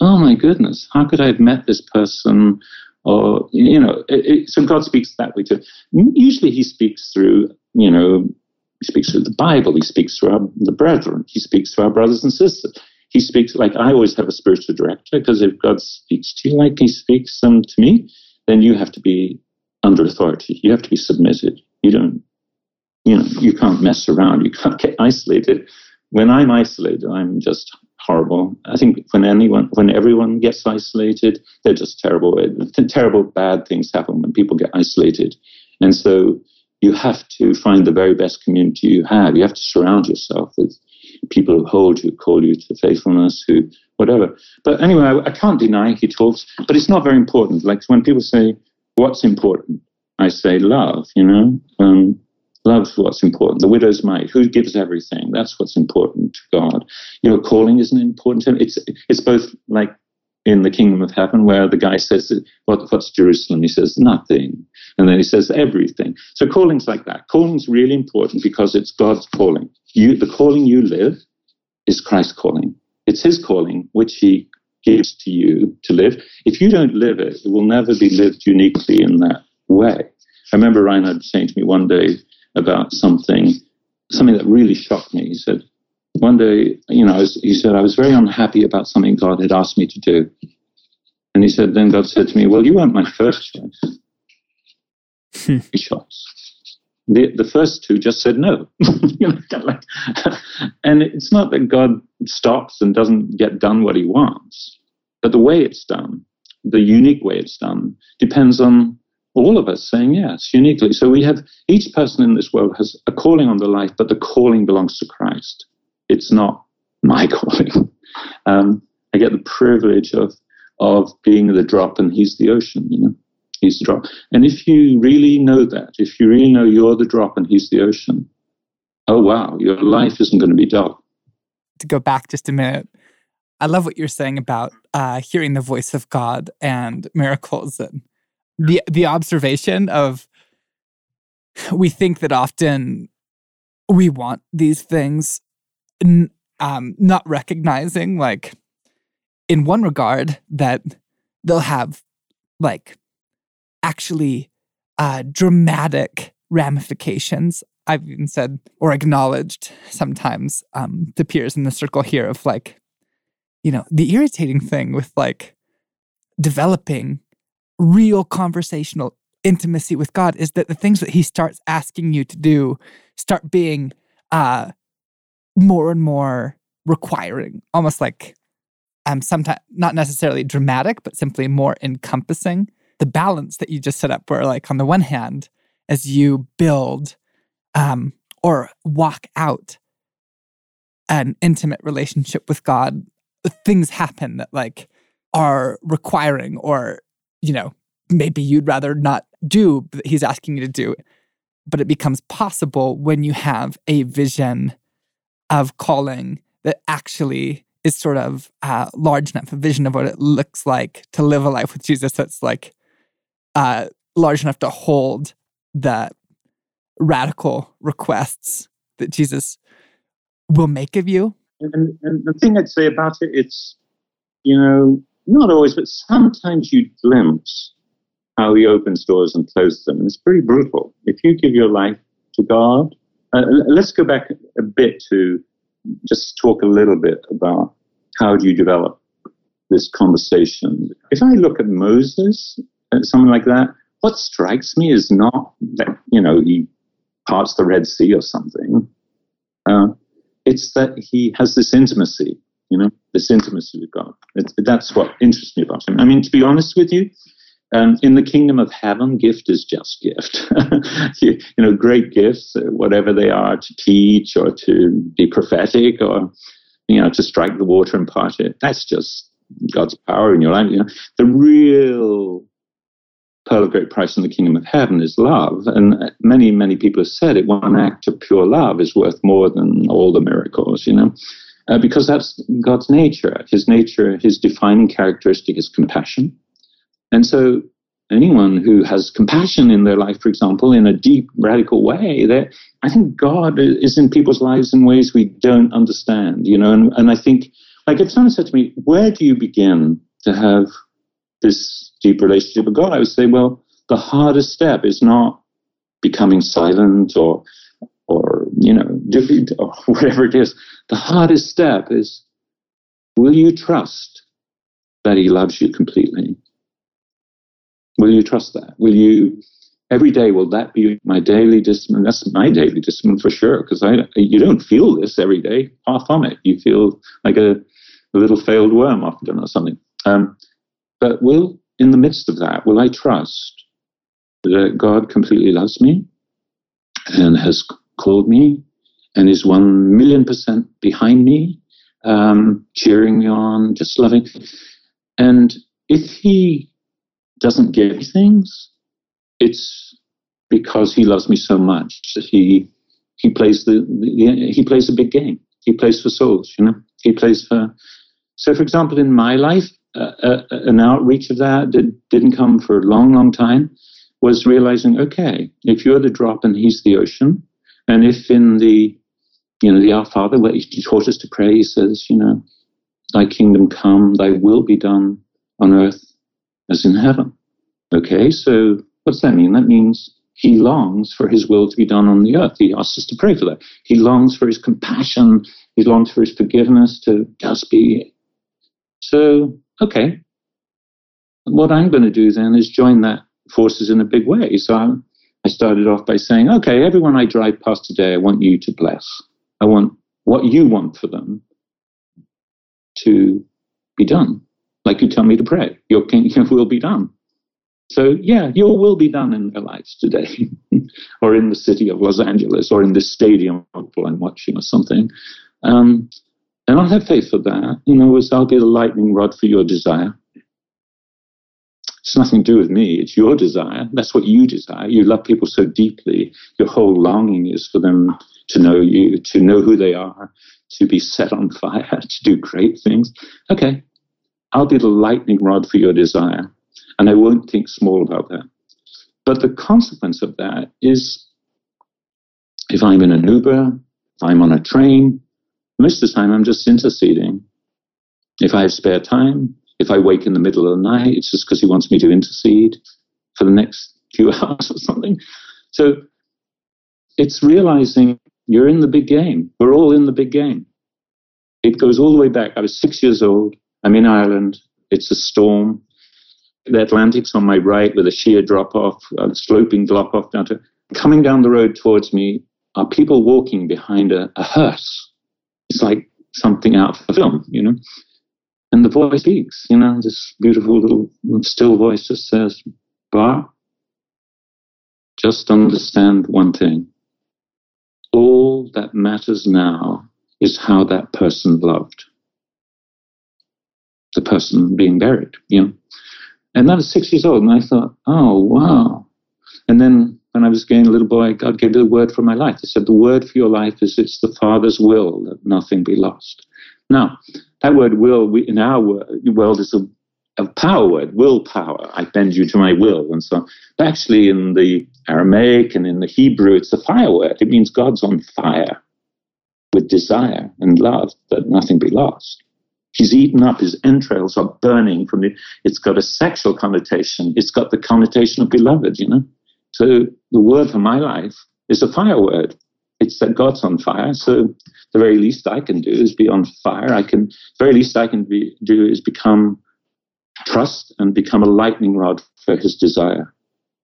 oh my goodness, how could I have met this person? Or, you know, it, it, so God speaks that way too. Usually he speaks through, you know, he speaks through the Bible, he speaks through our, the brethren, he speaks to our brothers and sisters. He speaks, like I always have a spiritual director, because if God speaks to you like he speaks um, to me, then you have to be under authority. You have to be submitted. You don't, you know, you can't mess around. You can't get isolated. When I'm isolated, I'm just horrible. I think when anyone, when everyone gets isolated, they're just terrible. Terrible bad things happen when people get isolated, and so you have to find the very best community you have. You have to surround yourself with people who hold you, call you to faithfulness, who whatever. But anyway, I, I can't deny he talks, but it's not very important. Like when people say, "What's important?" I say, "Love." You know. Um, Love's what's important. The widow's mite. Who gives everything? That's what's important to God. Your calling isn't important to him. It's it's both like in the kingdom of heaven where the guy says, what, what's Jerusalem? He says, nothing. And then he says, everything. So calling's like that. Calling's really important because it's God's calling. You, the calling you live is Christ's calling. It's his calling, which he gives to you to live. If you don't live it, it will never be lived uniquely in that way. I remember Reinhard saying to me one day about something, something that really shocked me. He said, one day, you know, was, he said, I was very unhappy about something God had asked me to do. And he said, then God said to me, Well, you weren't my first choice. Hmm. Three shots. The, the first two just said no. you know, like, and it's not that God stops and doesn't get done what he wants, but the way it's done, the unique way it's done, depends on all of us saying yes uniquely. So we have each person in this world has a calling on the life, but the calling belongs to Christ. It's not my calling. Um, I get the privilege of of being the drop and he's the ocean, you know. He's the drop. And if you really know that, if you really know you're the drop and he's the ocean, oh wow, your life isn't going to be dull. To go back just a minute, I love what you're saying about uh, hearing the voice of God and miracles and the the observation of we think that often we want these things, um, not recognizing like in one regard that they'll have like actually uh, dramatic ramifications. I've even said or acknowledged sometimes um, to peers in the circle here of like, you know, the irritating thing with like developing real conversational intimacy with God is that the things that He starts asking you to do start being uh, more and more requiring, almost like um, sometimes not necessarily dramatic, but simply more encompassing. The balance that you just set up, where like on the one hand, as you build um, or walk out an intimate relationship with God, things happen that like are requiring, or you know, maybe you'd rather not do, but he's asking you to do. But it becomes possible when you have a vision of calling that actually is sort of uh, large enough, a vision of what it looks like to live a life with Jesus that's like uh, large enough to hold the radical requests that Jesus will make of you. And, and the thing I'd say about it, it's, you know, not always, but sometimes you glimpse how he opens doors and closes them. And it's pretty brutal. If you give your life to God, uh, let's go back a bit to just talk a little bit about how do you develop this conversation. If I look at Moses, uh, someone like that, what strikes me is not that, you know, he parts the Red Sea or something. Uh, it's that he has this intimacy, you know, this intimacy with God. It's, that's what interests me about him. I mean, to be honest with you, um, in the kingdom of heaven, gift is just gift. you, you, know, great gifts, uh, whatever they are, to teach or to be prophetic or, you know, to strike the water and part it. That's just God's power in your life. You know, the real pearl of great price in the kingdom of heaven is love. And many, many people have said it. One act of pure love is worth more than all the miracles, you know, uh, because that's God's nature. His nature, his defining characteristic is compassion. And so anyone who has compassion in their life, for example, in a deep, radical way, that I think God is in people's lives in ways we don't understand, you know. And, and I think, like, if someone said to me, Where do you begin to have this deep relationship with God? I would say, Well, the hardest step is not becoming silent or, or you know, defeat or whatever it is. The hardest step is will you trust that He loves you completely? Will you trust that? Will you every day? Will that be my daily discipline? That's my daily discipline for sure. Because I, you don't feel this every day. Far from it. You feel like a, a little failed worm often or something. Um, but will in the midst of that, will I trust that God completely loves me and has called me and is one million percent behind me, um, cheering me on, just loving. And if He doesn't give things, it's because he loves me so much he he plays the, the he plays a big game. He plays for souls, you know. He plays for. So, for example, in my life, uh, uh, an outreach of that did, didn't come for a long, long time. Was realizing, okay, if you're the drop and he's the ocean, and if in the you know the Our Father where he taught us to pray, he says, you know, Thy kingdom come, Thy will be done on earth as in heaven. Okay, so what's that mean? That means he longs for his will to be done on the earth. He asks us to pray for that. He longs for his compassion. He longs for his forgiveness to just be. So, okay. What I'm going to do then is join that forces in a big way. So I, I started off by saying, okay, everyone I drive past today, I want you to bless. I want what you want for them to be done. Like you tell me to pray, your, king, your will be done. So, yeah, your will be done in their lives today, or in the city of Los Angeles, or in this stadium I'm watching, or something. Um, and I'll have faith for that. You know, as I'll be the lightning rod for your desire. It's nothing to do with me. It's your desire. That's what you desire. You love people so deeply. Your whole longing is for them to know you, to know who they are, to be set on fire, to do great things. Okay, I'll be the lightning rod for your desire. And I won't think small about that. But the consequence of that is if I'm in an Uber, if I'm on a train, most of the time I'm just interceding. If I have spare time, if I wake in the middle of the night, it's just because he wants me to intercede for the next few hours or something. So it's realizing you're in the big game. We're all in the big game. It goes all the way back. I was six years old. I'm in Ireland. It's a storm. The Atlantic's on my right with a sheer drop off, a sloping drop off down to. Coming down the road towards me are people walking behind a, a hearse. It's like something out of a film, you know. And the voice speaks, you know, this beautiful little still voice just says, Bar, just understand one thing. All that matters now is how that person loved. Person being buried, you know. And that was six years old, and I thought, oh, wow. And then when I was getting a little boy, God gave me the word for my life. He said, the word for your life is it's the Father's will that nothing be lost. Now, that word will we, in our world is a, a power word, willpower. I bend you to my will, and so But actually, in the Aramaic and in the Hebrew, it's a fire word. It means God's on fire with desire and love that nothing be lost. He's eaten up, his entrails are burning from the, it's got a sexual connotation. It's got the connotation of beloved, you know? So the word for my life is a fire word. It's that God's on fire. So the very least I can do is be on fire. I can, very least I can be, do is become trust and become a lightning rod for his desire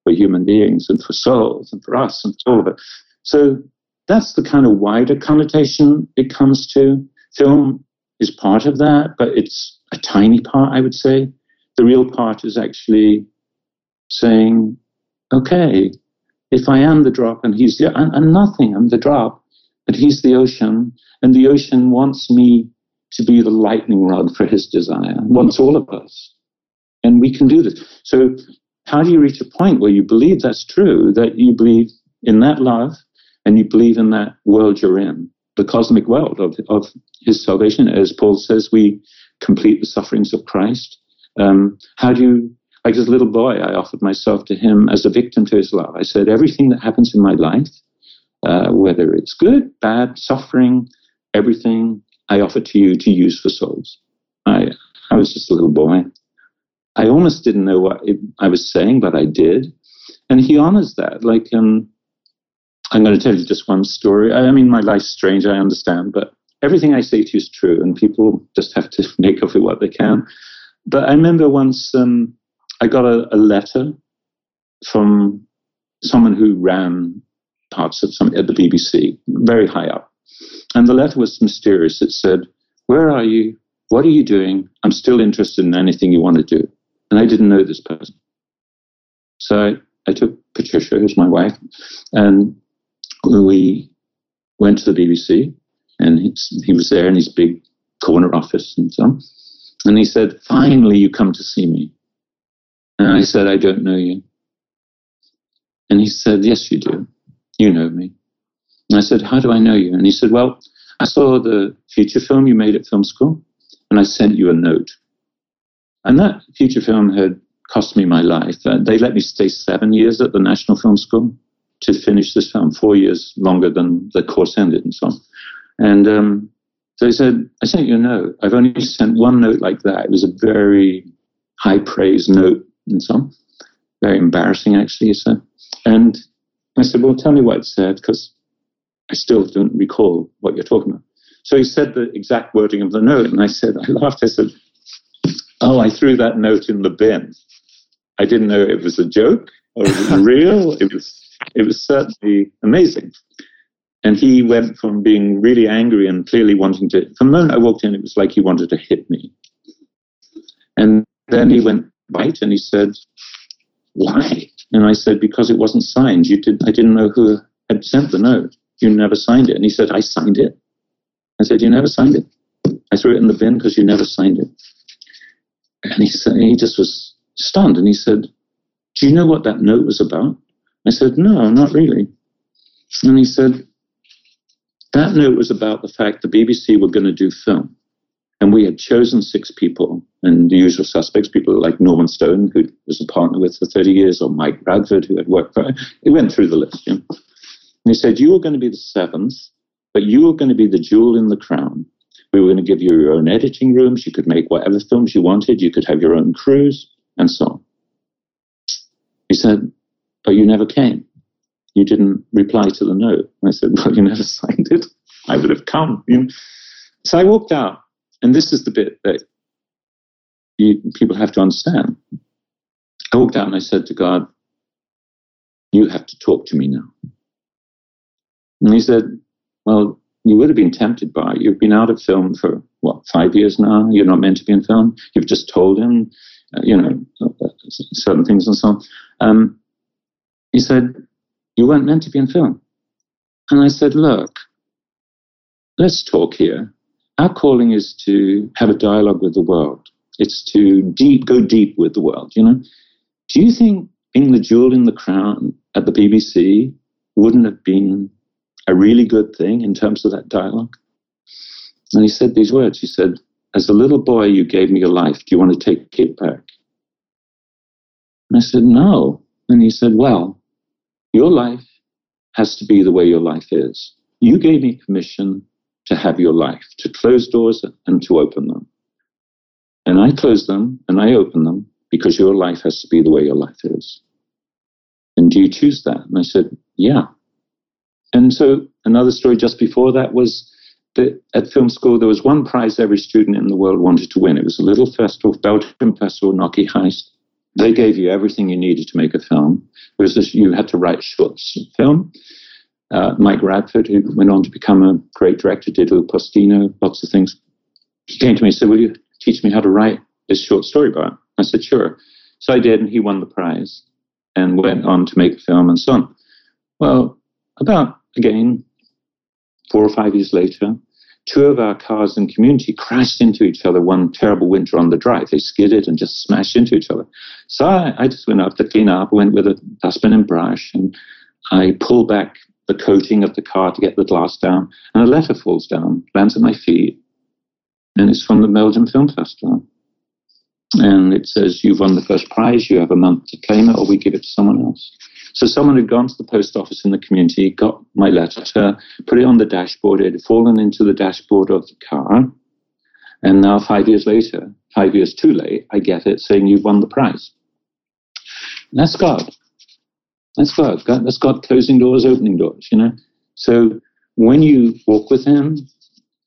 for human beings and for souls and for us and all of it. So that's the kind of wider connotation it comes to. Film is part of that, but it's a tiny part, I would say. The real part is actually saying, okay, if I am the drop and he's the, I'm nothing, I'm the drop, but he's the ocean, and the ocean wants me to be the lightning rod for his desire, wants all of us. And we can do this. So, how do you reach a point where you believe that's true, that you believe in that love and you believe in that world you're in? The cosmic world of, of his salvation. As Paul says, we complete the sufferings of Christ. Um, how do you, like a little boy, I offered myself to him as a victim to his love. I said, everything that happens in my life, uh, whether it's good, bad, suffering, everything, I offer to you to use for souls. I, I was just a little boy. I almost didn't know what it, I was saying, but I did. And he honors that. Like, um, I'm going to tell you just one story. I mean, my life's strange, I understand, but everything I say to you is true, and people just have to make of it what they can. But I remember once um, I got a, a, letter from someone who ran parts of some at the BBC, very high up, and the letter was mysterious. It said, "Where are you? What are you doing? I'm still interested in anything you want to do." And I didn't know this person, so I, I took Patricia, who's my wife, and we went to the BBC, and he was there in his big corner office and so on. And he said, Finally, you come to see me. And I said, I don't know you. And he said, Yes, you do. You know me. And I said, How do I know you? And he said, Well, I saw the feature film you made at film school, and I sent you a note. And that feature film had cost me my life. Uh, they let me stay seven years at the National Film School to finish this film, four years longer than the course ended and so on. And um, so he said, I sent you a note. I've only sent one note like that. It was a very high praise note and so on. Very embarrassing, actually, he said. And I said, Well, tell me what it said, because I still don't recall what you're talking about. So he said the exact wording of the note, and I said, I laughed. I said, Oh, I threw that note in the bin. I didn't know it was a joke or it was real. It was it was certainly amazing. And he went from being really angry and clearly wanting to, from the moment I walked in, it was like he wanted to hit me. And then he went right and he said, Why? And I said, Because it wasn't signed. You did I didn't know who had sent the note. You never signed it. And he said, I signed it. I said, You never signed it. I threw it in the bin because you never signed it. And he said he just was stunned and he said, Do you know what that note was about? I said, No, not really. And he said, that note was about the fact the BBC were going to do film. And we had chosen six people, and the usual suspects, people like Norman Stone, who was a partner with for 30 years, or Mike Radford, who had worked for He went through the list. You know? And he said, You were going to be the seventh, but you were going to be the jewel in the crown. We were going to give you your own editing rooms. You could make whatever films you wanted. You could have your own crews, and so on. He said, But you never came you didn't reply to the note. I said, well, you never signed it. I would have come. So I walked out, and this is the bit that you, people have to understand. I walked out and I said to God, you have to talk to me now. And he said, well, you would have been tempted by it. You've been out of film for, what, five years now? You're not meant to be in film. You've just told him, uh, you know, certain things and so on. Um, he said, you weren't meant to be in film. And I said, Look, let's talk here. Our calling is to have a dialogue with the world. It's to deep, go deep with the world, you know? Do you think being the jewel in the crown at the BBC wouldn't have been a really good thing in terms of that dialogue? And he said these words. He said, As a little boy, you gave me your life. Do you want to take it back? And I said, No. And he said, Well, your life has to be the way your life is. You gave me permission to have your life, to close doors and to open them. And I close them and I open them because your life has to be the way your life is. And do you choose that? And I said, yeah. And so another story just before that was that at film school, there was one prize every student in the world wanted to win. It was a little festival, Belgian festival, Knokke-Heist. They gave you everything you needed to make a film. It was this, you had to write short film. Uh, Mike Radford, who went on to become a great director, did Il Postino, lots of things. He came to me and said, Will you teach me how to write this short story about? I said, Sure. So I did, and he won the prize and went on to make a film and so on. Well, about, again, four or five years later, two of our cars in community crashed into each other one terrible winter on the drive. They skidded and just smashed into each other. So I, I just went up to clean up, I went with a dustbin and brush, and I pulled back the coating of the car to get the glass down, and a letter falls down, lands at my feet, and it's from the Belgium Film Festival. And it says, You've won the first prize, you have a month to claim it, or we give it to someone else. So someone had gone to the post office in the community, got my letter, put it on the dashboard. It had fallen into the dashboard of the car. And now, five years later, five years too late, I get it saying you've won the prize. That's God. That's God. God. That's God closing doors, opening doors, you know? So when you walk with Him,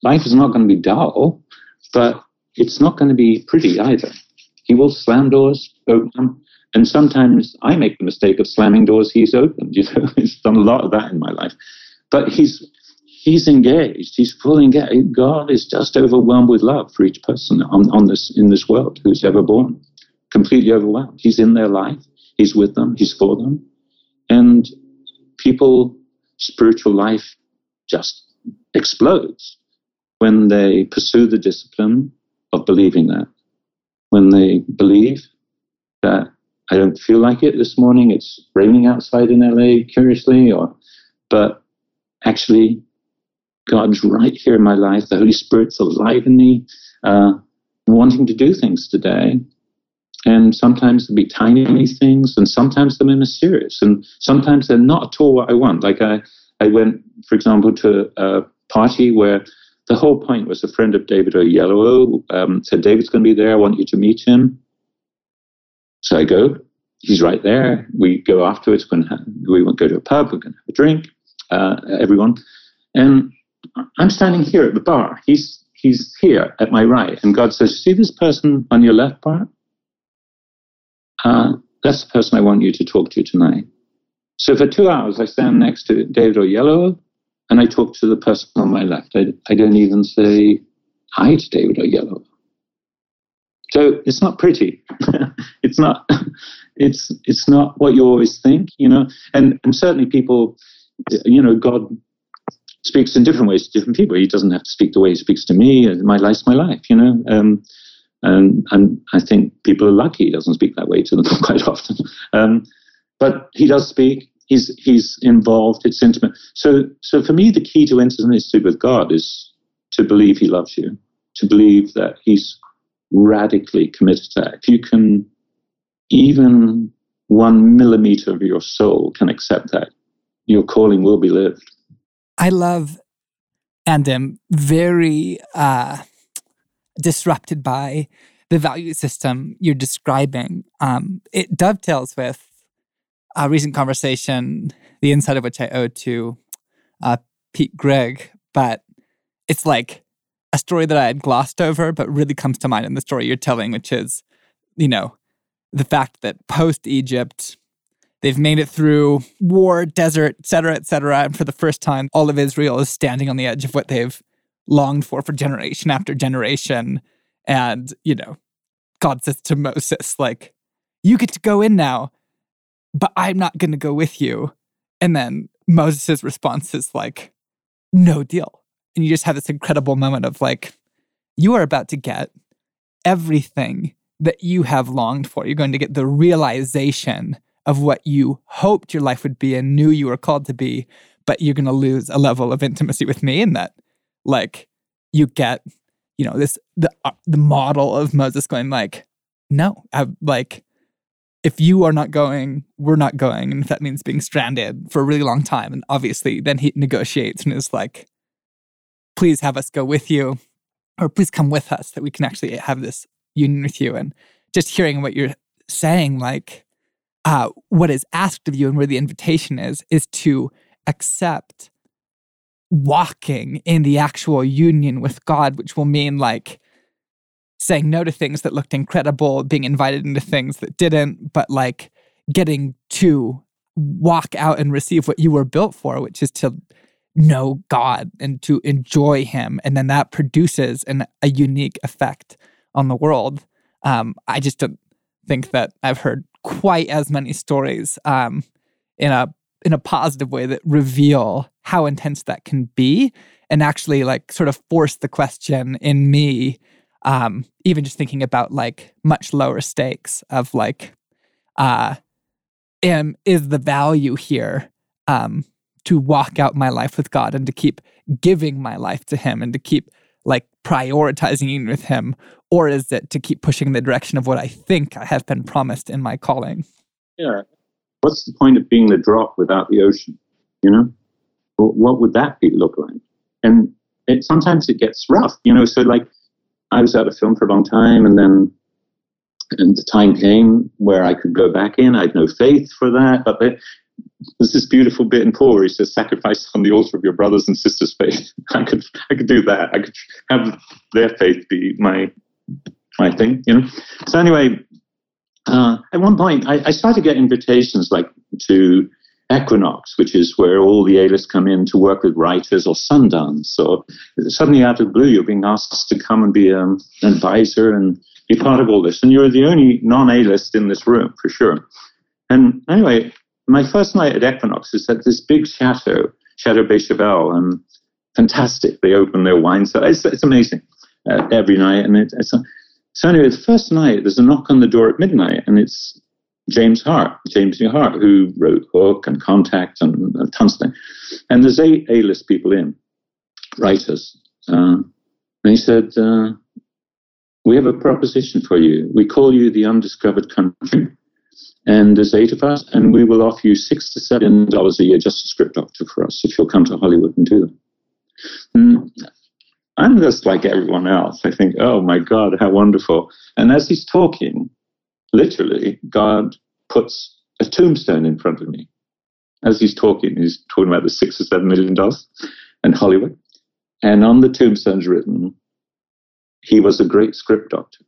life is not going to be dull, but it's not going to be pretty either. He will slam doors, open them, and sometimes I make the mistake of slamming doors he's opened. You know, he's done a lot of that in my life. But he's he's engaged. He's fully engaged. God is just overwhelmed with love for each person on, on this in this world who's ever born. Completely overwhelmed. He's in their life. He's with them. He's for them. And people, spiritual life just explodes when they pursue the discipline of believing that. When they believe that I don't feel like it this morning. It's raining outside in LA, curiously, or but actually, God's right here in my life. The Holy Spirit's alive in me, uh, wanting to do things today. And sometimes they'll be tiny things, and sometimes they're mysterious, and sometimes they're not at all what I want. Like I, I went, for example, to a party where the whole point was a friend of David Oyelowo um, said, David's going to be there. I want you to meet him. So I go, he's right there. We go afterwards. We go to a pub, we're going to have a drink. Uh, everyone, and I'm standing here at the bar. He's he's here at my right, and God says, "See this person on your left, Bart? Uh, that's the person I want you to talk to tonight." So for two hours, I stand next to David Oyelowo, and I talk to the person on my left. I, I don't even say hi to David Oyelowo. So it's not pretty. it's not. It's it's not what you always think, you know. And and certainly people, you know, God speaks in different ways to different people. He doesn't have to speak the way he speaks to me. My life's my life, you know. Um, and and I think people are lucky he doesn't speak that way to them quite often. Um, but he does speak. He's he's involved. It's intimate. So so for me, the key to intimacy with God is to believe He loves you, to believe that He's radically committed to that. If you can, even one millimeter of your soul can accept that, your calling will be lived. I love and am very uh, disrupted by the value system you're describing. Um, it dovetails with a recent conversation, the insight of which I owe to uh, Pete Greig, but it's like a story that I had glossed over, but really comes to mind in the story you're telling, which is, you know, the fact that post Egypt, they've made it through war, desert, et cetera, et cetera. And for the first time, all of Israel is standing on the edge of what they've longed for for generation after generation. And, you know, God says to Moses, like, you get to go in now, but I'm not going to go with you. And then Moses' response is like, no deal. And you just have this incredible moment of like, you are about to get everything that you have longed for. You're going to get the realization of what you hoped your life would be and knew you were called to be, but you're going to lose a level of intimacy with me in that, like, you get, you know, this the uh, the model of Moses going like, no, I like, if you are not going, we're not going, and if that means being stranded for a really long time, and obviously then he negotiates and is like, please have us go with you, or please come with us that we can actually have this union with you. And just hearing what you're saying, like uh, what is asked of you and where the invitation is, is to accept walking in the actual union with God, which will mean like saying no to things that looked incredible, being invited into things that didn't, but like getting to walk out and receive what you were built for, which is to know God and to enjoy Him. And then that produces an, a unique effect on the world. Um, I just don't think that I've heard quite as many stories um, in a in a positive way that reveal how intense that can be and actually like sort of force the question in me um, even just thinking about like much lower stakes of like uh am is the value here um to walk out my life with God and to keep giving my life to him and to keep like prioritizing with him or is it to keep pushing in the direction of what I think I have been promised in my calling? Yeah. What's the point of being the drop without the ocean? You know, what would that be look like? And it sometimes it gets rough. You know, so like I was out of film for a long time, and then and the time came where I could go back in. I had no faith for that, but there's this beautiful bit in Paul where he says, "Sacrifice on the altar of your brothers and sisters' faith." I could, I could do that. I could have their faith be my, my thing, you know. So anyway, uh, at one point, I, I, started to get invitations like to Equinox, which is where all the A-list come in to work with writers, or Sundance, So suddenly out of blue, you're being asked to come and be um, an advisor and be part of all this, and you're the only non-A-list in this room for sure. And anyway, my first night at Equinox is at this big chateau, Chateau Beychevelle, and fantastic. They open their wine cellar. It's, it's amazing uh, every night. And it, it's so anyway, the first night there's a knock on the door at midnight, and it's James Hart, James New Hart, who wrote Hook and Contact and, and tons of things. And there's eight A-list people in, writers. Uh, and he said, uh, "We have a proposition for you. We call you the undiscovered country." And there's eight of us, and we will offer you six to seven dollars a year just a script doctor for us if you'll come to Hollywood and do them. Mm, I'm just like everyone else. I think, oh my God, how wonderful. And as he's talking, literally, God puts a tombstone in front of me. As he's talking, he's talking about the six or seven million dollars in Hollywood. And on the tombstone's written, he was a great script doctor.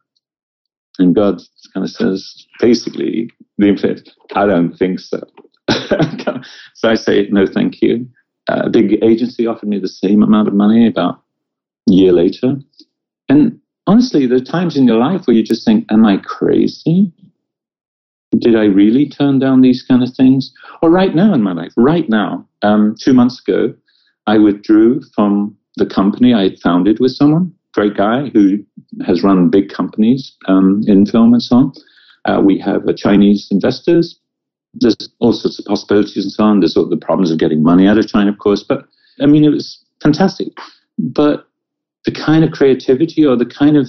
And God kind of says, basically, the implicit, I don't think so. so I say, no, thank you. Uh, a big agency offered me the same amount of money about a year later. And honestly, there are times in your life where you just think, am I crazy? Did I really turn down these kind of things? Or right now in my life, right now, um, two months ago, I withdrew from the company I had founded with someone, great guy who has run big companies um, in film and so on. Uh, we have Chinese investors. There's all sorts of possibilities and so on. There's all the problems of getting money out of China, of course. But I mean, it was fantastic. But the kind of creativity or the kind of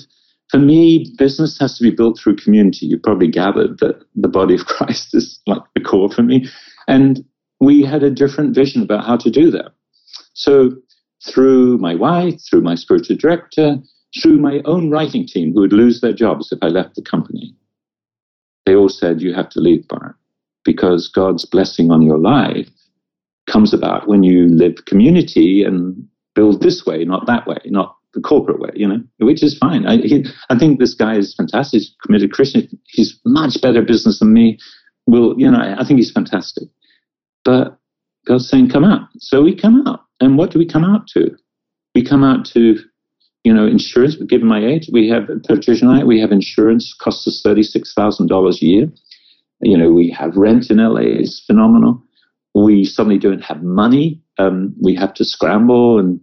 for me, business has to be built through community. You probably gathered that the body of Christ is like the core for me. And we had a different vision about how to do that. So, through my wife, through my spiritual director, through my own writing team who would lose their jobs if I left the company, they all said, You have to leave, Bart, because God's blessing on your life comes about when you live community and build this way, not that way, not the corporate way, you know, which is fine. I, he, I think this guy is fantastic. He's committed Christian. He's much better business than me. Well, you know? I, I think he's fantastic. But God's saying, "Come out." So we come out, and what do we come out to? We come out to, you know, insurance. Given my age, we have and I. We have insurance costs us thirty six thousand dollars a year. You know, we have rent in LA is phenomenal. We suddenly don't have money. Um, we have to scramble and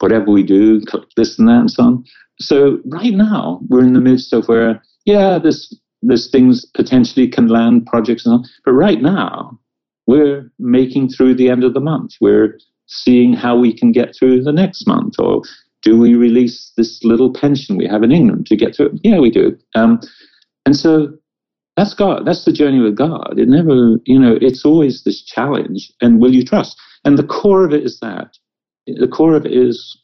whatever we do, this and that and so on. So right now we're in the midst of where, yeah, this this things potentially can land projects and all, but right now we're making through the end of the month. We're seeing how we can get through the next month, or do we release this little pension we have in England to get through? Yeah, we do. Um, and so that's God. That's the journey with God. It never, you know, it's always this challenge. And will you trust? And the core of it is that the core of it is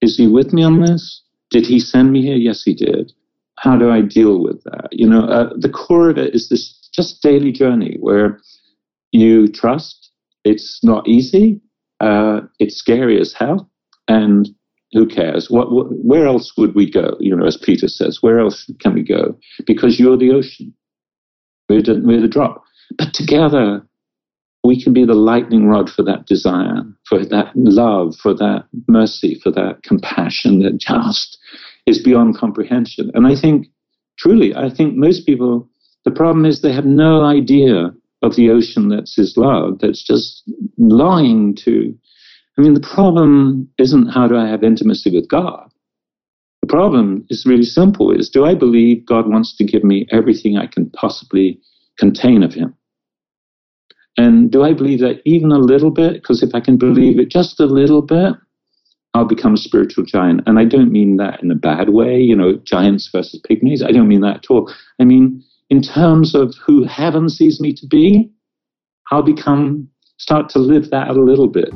is he with me on this? Did he send me here? Yes, he did. How do I deal with that? You know, uh, the core of it is this just daily journey where you trust. It's not easy. Uh, it's scary as hell. And who cares? What, what, where else would we go? You know, as Peter says, where else can we go? Because you're the ocean. We're the, we're the drop. But together, we can be the lightning rod for that desire, for that love, for that mercy, for that compassion that just is beyond comprehension. And I think, truly, I think most people, the problem is they have no idea of the ocean that's His love, that's just longing to. I mean, the problem isn't how do I have intimacy with God? The problem is really simple is do I believe God wants to give me everything I can possibly contain of Him? And do I believe that even a little bit? Because if I can believe it just a little bit, I'll become a spiritual giant. And I don't mean that in a bad way, you know, giants versus pygmies. I don't mean that at all. I mean, in terms of who heaven sees me to be, I'll become, start to live that a little bit.